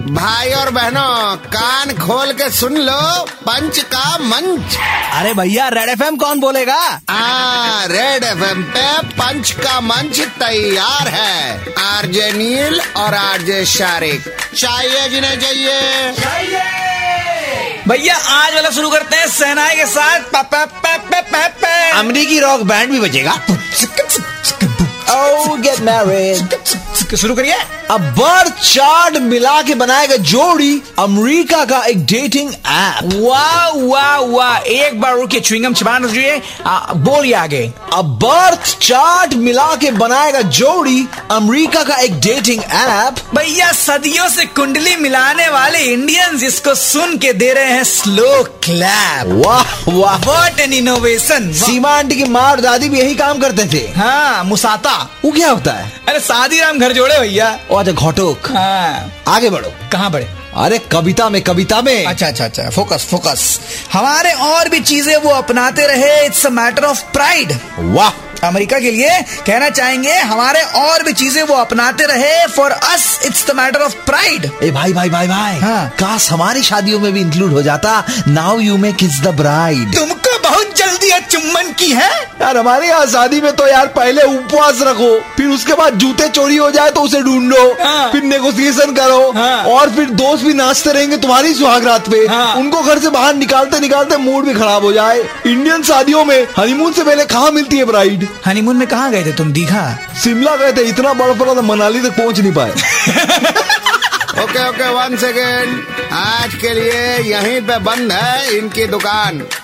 भाई और बहनों कान खोल के सुन लो पंच का मंच। अरे भैया रेड एफएम कौन बोलेगा? आ रेड एफएम पे पंच का मंच तैयार है। आरजे नील और आरजे शारिक। चाहिए जिन्हें चाहिए। भैया आज वाला शुरू करते हैं सेनाई के साथ। अमरीकी रॉक बैंड भी बजेगा। Oh, get married. शुरू करिए। अब बर्थ चार्ट मिला के बनाएगा जोड़ी अमेरिका का एक डेटिंग ऐप वाह वाह वाह। एक बार रुकिए च्युइंगम चबाना चाहिए? बोलिए आगे। अब बर्थ चार्ट मिला के बनाएगा जोड़ी अमेरिका का एक डेटिंग ऐप भैया सदियों से कुंडली मिलाने वाले इंडियंस इसको सुन के दे रहे हैं स्लो क्लैप वाह वाह। What an innovation Seema aunty की माँ और दादी भी यही काम करते थे। हाँ मुसाता। वो क्या होता है? अरे शादी राम घर जोड़े भैया। ओ अच्छा घोटोक। हाँ। आगे बढ़ो। कहाँ बड़े अरे कविता में कविता में। अच्छा अच्छा अच्छा। Focus focus. हमारे और भी चीज़ें वो अपनाते रहे। It's a matter of pride वाह। अमेरिका के लिए कहना चाहेंगे हमारे और भी चीज़ें वो अपनाते रहे। For us it's the matter of pride ए भाई भाई भाई भाई। हाँ। काश हमारी शादियों में भी इंक्लूड हो जाता। नाउ यू मे किस द ब्राइड तुमको बहुत चुम्बन की है? यार हमारे यहाँ शादी में तो यार पहले उपवास रखो फिर उसके बाद जूते चोरी हो जाए तो उसे ढूंढो हाँ। फिर नेगोशिएशन करो हाँ। और फिर दोस्त भी नाचते रहेंगे तुम्हारी सुहाग रात पे। हाँ। उनको घर से बाहर निकालते निकालते मूड भी खराब हो जाए। इंडियन शादियों में हनीमून से पहले कहाँ मिलती है ब्राइड हनीमून में कहाँ गए थे तुम? दीघा? शिमला गए थे इतना बड़ा पड़ा था मनाली तक पहुँच नहीं पाए। ओके ओके वन सेकेंड आज के लिए यहीं पे बंद है इनकी दुकान।